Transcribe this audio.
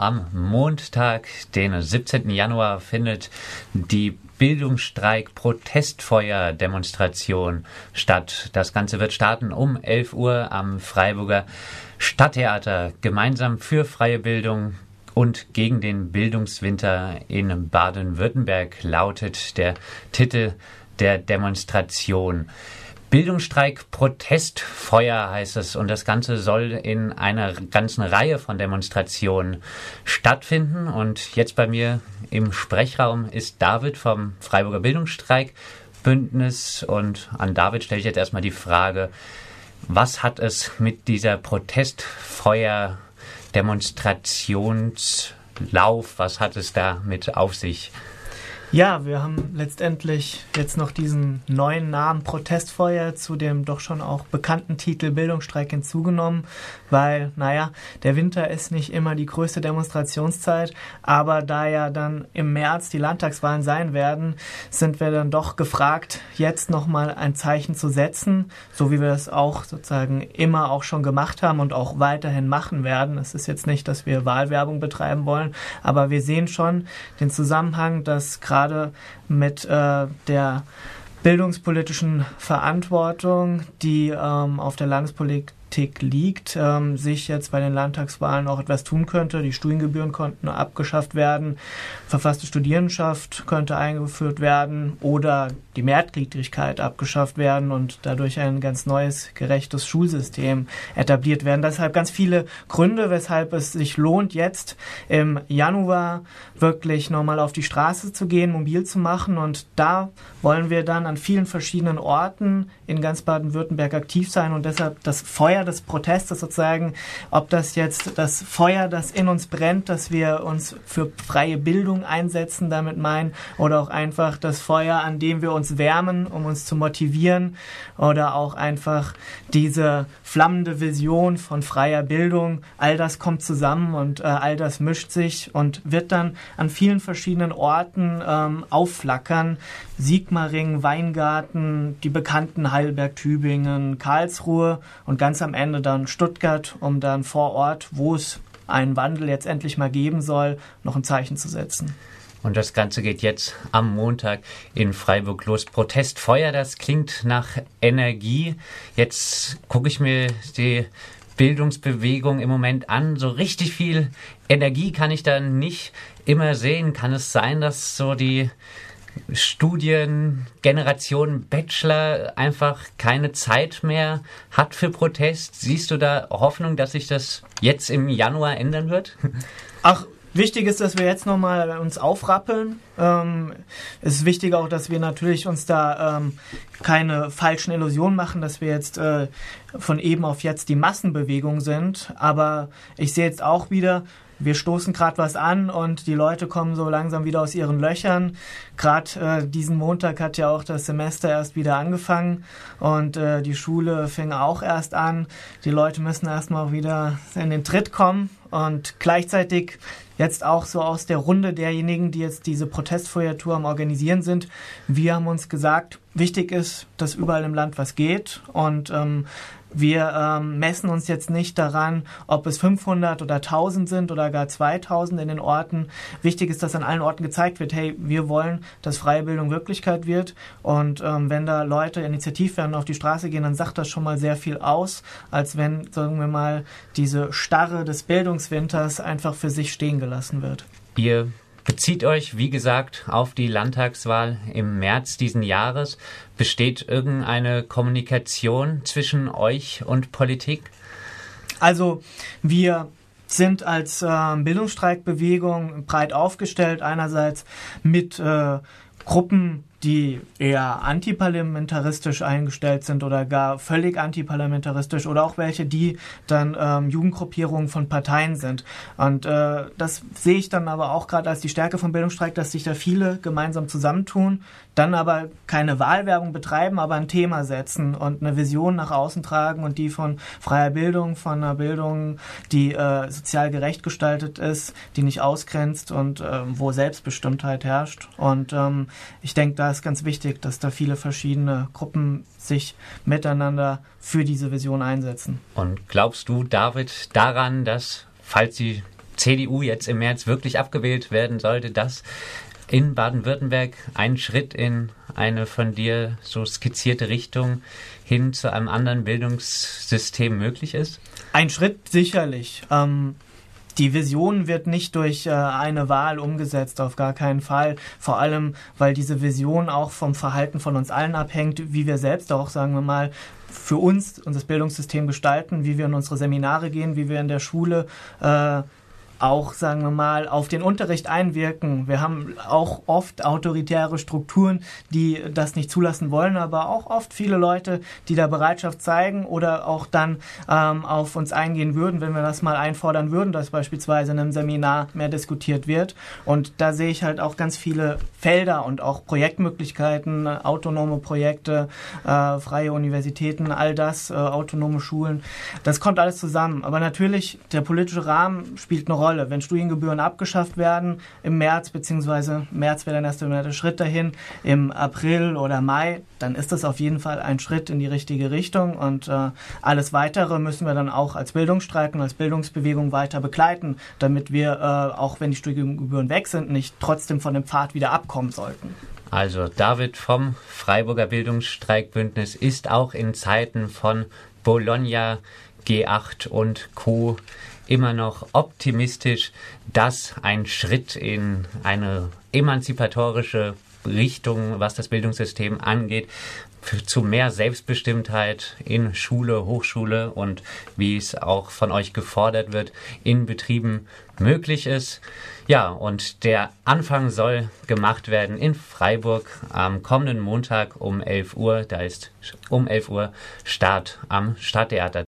am Montag, den 17. Januar, findet die Bildungsstreik-Protestfeuer-Demonstration statt. Das Ganze wird starten um 11 Uhr am Freiburger Stadttheater. Gemeinsam für freie Bildung und gegen den Bildungswinter in Baden-Württemberg lautet der Titel der Demonstration. Bildungsstreik Protestfeuer heißt es und das Ganze soll in einer ganzen Reihe von Demonstrationen stattfinden und jetzt bei mir im Sprechraum ist David vom Freiburger Bildungsstreik Bündnis und an David stelle ich jetzt erstmal die Frage, was hat es mit dieser Protestfeuer Demonstrationslauf, was hat es damit auf sich? Ja, wir haben letztendlich jetzt noch diesen neuen Namen Protestfeuer zu dem doch schon auch bekannten Titel Bildungsstreik hinzugenommen, weil, naja, der Winter ist nicht immer die größte Demonstrationszeit, aber da ja dann im März die Landtagswahlen sein werden, sind wir dann doch gefragt, jetzt nochmal ein Zeichen zu setzen, so wie wir das auch sozusagen immer auch schon gemacht haben und auch weiterhin machen werden. Es ist jetzt nicht, dass wir Wahlwerbung betreiben wollen, aber wir sehen schon den Zusammenhang, dass gerade gerade mit äh, der bildungspolitischen Verantwortung, die ähm, auf der Landespolitik Politik liegt, ähm, sich jetzt bei den Landtagswahlen auch etwas tun könnte. Die Studiengebühren konnten abgeschafft werden, verfasste Studierendenschaft könnte eingeführt werden oder die Mehrgliedrigkeit abgeschafft werden und dadurch ein ganz neues, gerechtes Schulsystem etabliert werden. Deshalb ganz viele Gründe, weshalb es sich lohnt, jetzt im Januar wirklich nochmal auf die Straße zu gehen, mobil zu machen. Und da wollen wir dann an vielen verschiedenen Orten in ganz Baden-Württemberg aktiv sein und deshalb das Feuer Feuer des Protestes sozusagen, ob das jetzt das Feuer, das in uns brennt, dass wir uns für freie Bildung einsetzen, damit meinen, oder auch einfach das Feuer, an dem wir uns wärmen, um uns zu motivieren, oder auch einfach diese flammende Vision von freier Bildung. All das kommt zusammen und äh, all das mischt sich und wird dann an vielen verschiedenen Orten ähm, aufflackern. Sigmaringen, Weingarten, die bekannten Heidelberg, Tübingen, Karlsruhe und ganz am am Ende dann Stuttgart, um dann vor Ort, wo es einen Wandel jetzt endlich mal geben soll, noch ein Zeichen zu setzen. Und das Ganze geht jetzt am Montag in Freiburg los. Protestfeuer, das klingt nach Energie. Jetzt gucke ich mir die Bildungsbewegung im Moment an. So richtig viel Energie kann ich da nicht immer sehen. Kann es sein, dass so die Studiengeneration Bachelor einfach keine Zeit mehr hat für Protest? Siehst du da Hoffnung, dass sich das jetzt im Januar ändern wird? Ach, Wichtig ist, dass wir jetzt nochmal uns aufrappeln. Ähm, es ist wichtig auch, dass wir natürlich uns da ähm, keine falschen Illusionen machen, dass wir jetzt äh, von eben auf jetzt die Massenbewegung sind. Aber ich sehe jetzt auch wieder, wir stoßen gerade was an und die Leute kommen so langsam wieder aus ihren Löchern. Gerade äh, diesen Montag hat ja auch das Semester erst wieder angefangen und äh, die Schule fing auch erst an. Die Leute müssen erstmal wieder in den Tritt kommen und gleichzeitig jetzt auch so aus der Runde derjenigen, die jetzt diese Protestfeuertour am Organisieren sind. Wir haben uns gesagt, wichtig ist, dass überall im Land was geht und ähm, wir ähm, messen uns jetzt nicht daran, ob es 500 oder 1000 sind oder gar 2000 in den Orten. Wichtig ist, dass an allen Orten gezeigt wird, hey, wir wollen, dass freie Bildung Wirklichkeit wird. Und ähm, wenn da Leute initiativ werden auf die Straße gehen, dann sagt das schon mal sehr viel aus, als wenn, sagen wir mal, diese Starre des Bildungswinters einfach für sich stehen gelassen wird. Ihr bezieht euch, wie gesagt, auf die Landtagswahl im März diesen Jahres. Besteht irgendeine Kommunikation zwischen euch und Politik? Also wir sind als äh, Bildungsstreikbewegung breit aufgestellt, einerseits mit äh, Gruppen die eher antiparlamentaristisch eingestellt sind oder gar völlig antiparlamentaristisch oder auch welche, die dann ähm, Jugendgruppierungen von Parteien sind. Und äh, das sehe ich dann aber auch gerade als die Stärke von Bildungsstreik, dass sich da viele gemeinsam zusammentun, dann aber keine Wahlwerbung betreiben, aber ein Thema setzen und eine Vision nach außen tragen und die von freier Bildung, von einer Bildung, die äh, sozial gerecht gestaltet ist, die nicht ausgrenzt und äh, wo Selbstbestimmtheit herrscht. Und ähm, ich denke, da ist ganz wichtig, dass da viele verschiedene Gruppen sich miteinander für diese Vision einsetzen. Und glaubst du, David, daran, dass, falls sie CDU jetzt im März wirklich abgewählt werden sollte, dass in Baden-Württemberg ein Schritt in eine von dir so skizzierte Richtung hin zu einem anderen Bildungssystem möglich ist? Ein Schritt sicherlich. Ähm, die Vision wird nicht durch äh, eine Wahl umgesetzt, auf gar keinen Fall. Vor allem, weil diese Vision auch vom Verhalten von uns allen abhängt, wie wir selbst auch, sagen wir mal, für uns unser Bildungssystem gestalten, wie wir in unsere Seminare gehen, wie wir in der Schule äh, auch, sagen wir mal, auf den Unterricht einwirken. Wir haben auch oft autoritäre Strukturen, die das nicht zulassen wollen, aber auch oft viele Leute, die da Bereitschaft zeigen oder auch dann ähm, auf uns eingehen würden, wenn wir das mal einfordern würden, dass beispielsweise in einem Seminar mehr diskutiert wird. Und da sehe ich halt auch ganz viele Felder und auch Projektmöglichkeiten, autonome Projekte, äh, freie Universitäten, all das, äh, autonome Schulen. Das kommt alles zusammen. Aber natürlich, der politische Rahmen spielt eine Rolle. Rolle. Wenn Studiengebühren abgeschafft werden im März, beziehungsweise März wäre der erste Schritt dahin, im April oder Mai, dann ist das auf jeden Fall ein Schritt in die richtige Richtung und äh, alles Weitere müssen wir dann auch als Bildungsstreik und als Bildungsbewegung weiter begleiten, damit wir, äh, auch wenn die Studiengebühren weg sind, nicht trotzdem von dem Pfad wieder abkommen sollten. Also David vom Freiburger Bildungsstreikbündnis ist auch in Zeiten von Bologna, G8 und Co immer noch optimistisch, dass ein Schritt in eine emanzipatorische Richtung, was das Bildungssystem angeht, zu mehr Selbstbestimmtheit in Schule, Hochschule und wie es auch von euch gefordert wird, in Betrieben möglich ist. Ja, und der Anfang soll gemacht werden in Freiburg am kommenden Montag um 11 Uhr. Da ist um 11 Uhr Start am Stadttheater.